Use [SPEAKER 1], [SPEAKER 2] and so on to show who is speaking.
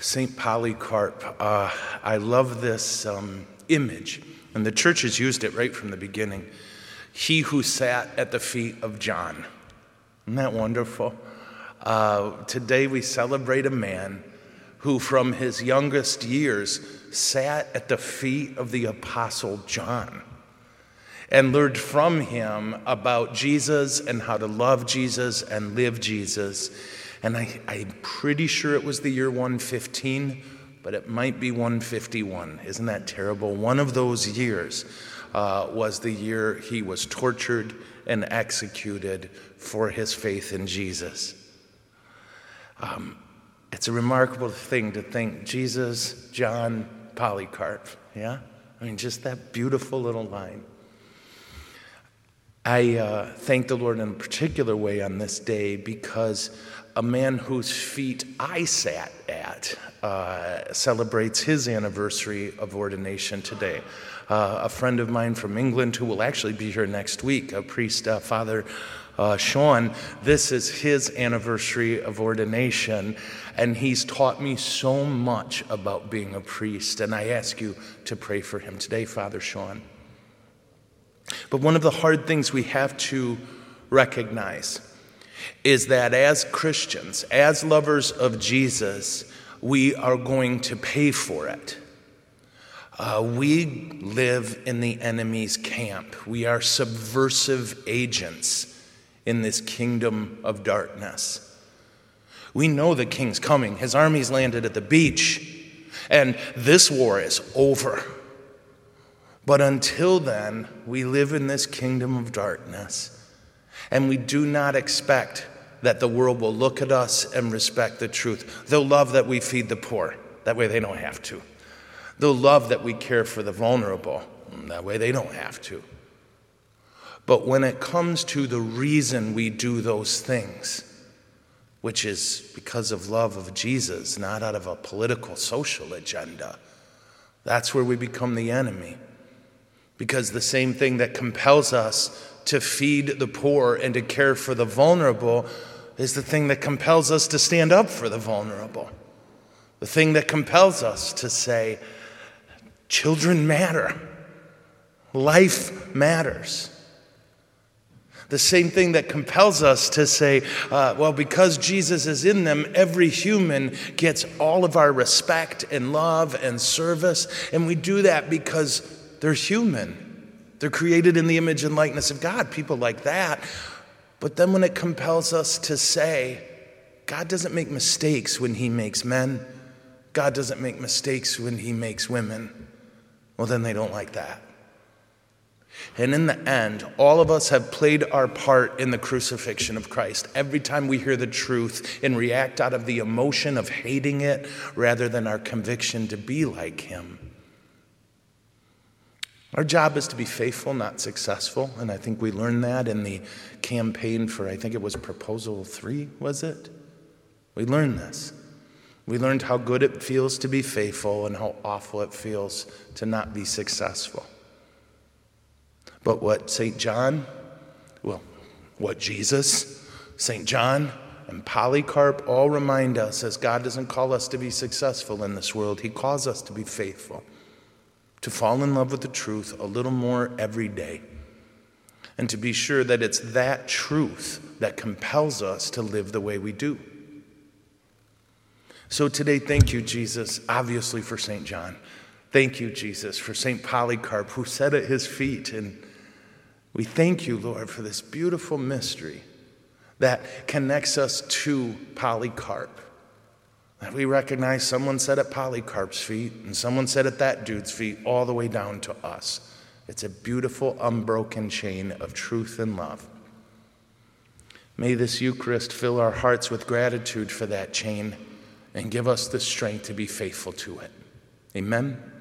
[SPEAKER 1] St. Polycarp. Uh, I love this um, image, and the church has used it right from the beginning. He who sat at the feet of John. Isn't that wonderful? Uh, today we celebrate a man who, from his youngest years, sat at the feet of the Apostle John and learned from him about Jesus and how to love Jesus and live Jesus. And I, I'm pretty sure it was the year 115, but it might be 151. Isn't that terrible? One of those years uh, was the year he was tortured and executed for his faith in Jesus. Um, it's a remarkable thing to think Jesus, John, Polycarp. Yeah? I mean, just that beautiful little line. I uh, thank the Lord in a particular way on this day because a man whose feet I sat at uh, celebrates his anniversary of ordination today. Uh, a friend of mine from England who will actually be here next week, a priest, uh, Father uh, Sean, this is his anniversary of ordination, and he's taught me so much about being a priest. And I ask you to pray for him today, Father Sean. But one of the hard things we have to recognize is that as Christians, as lovers of Jesus, we are going to pay for it. Uh, we live in the enemy's camp. We are subversive agents in this kingdom of darkness. We know the king's coming. His army's landed at the beach, and this war is over. But until then, we live in this kingdom of darkness, and we do not expect that the world will look at us and respect the truth. They'll love that we feed the poor, that way they don't have to. They'll love that we care for the vulnerable, that way they don't have to. But when it comes to the reason we do those things, which is because of love of Jesus, not out of a political, social agenda, that's where we become the enemy. Because the same thing that compels us to feed the poor and to care for the vulnerable is the thing that compels us to stand up for the vulnerable. The thing that compels us to say, children matter, life matters. The same thing that compels us to say, uh, well, because Jesus is in them, every human gets all of our respect and love and service. And we do that because they're human. They're created in the image and likeness of God, people like that. But then when it compels us to say, God doesn't make mistakes when He makes men, God doesn't make mistakes when He makes women, well, then they don't like that. And in the end, all of us have played our part in the crucifixion of Christ. Every time we hear the truth and react out of the emotion of hating it rather than our conviction to be like Him. Our job is to be faithful, not successful. And I think we learned that in the campaign for, I think it was Proposal 3, was it? We learned this. We learned how good it feels to be faithful and how awful it feels to not be successful. But what St. John, well, what Jesus, St. John, and Polycarp all remind us as God doesn't call us to be successful in this world, He calls us to be faithful to fall in love with the truth a little more every day, and to be sure that it's that truth that compels us to live the way we do. So today, thank you, Jesus, obviously for St. John. Thank you, Jesus, for St. Polycarp, who sat at his feet. And we thank you, Lord, for this beautiful mystery that connects us to Polycarp that we recognize someone said at Polycarp's feet and someone said at that dude's feet, all the way down to us. It's a beautiful, unbroken chain of truth and love. May this Eucharist fill our hearts with gratitude for that chain and give us the strength to be faithful to it. Amen.